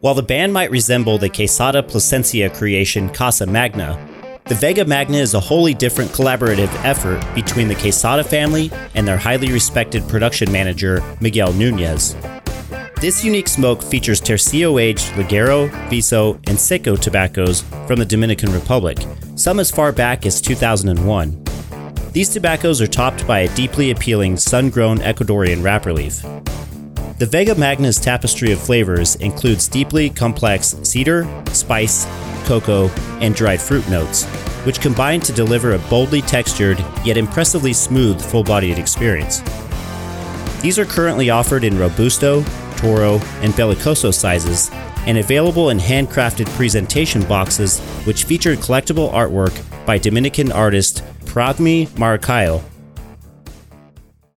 While the band might resemble the Quesada Plasencia creation Casa Magna, the Vega Magna is a wholly different collaborative effort between the Quesada family and their highly respected production manager, Miguel Nunez. This unique smoke features Tercio aged Ligero, Viso, and Seco tobaccos from the Dominican Republic, some as far back as 2001. These tobaccos are topped by a deeply appealing sun grown Ecuadorian wrapper leaf. The Vega Magna's tapestry of flavors includes deeply complex cedar, spice, cocoa, and dried fruit notes, which combine to deliver a boldly textured yet impressively smooth full bodied experience. These are currently offered in Robusto, Toro, and Bellicoso sizes and available in handcrafted presentation boxes which feature collectible artwork by Dominican artist Pragmi Maracayo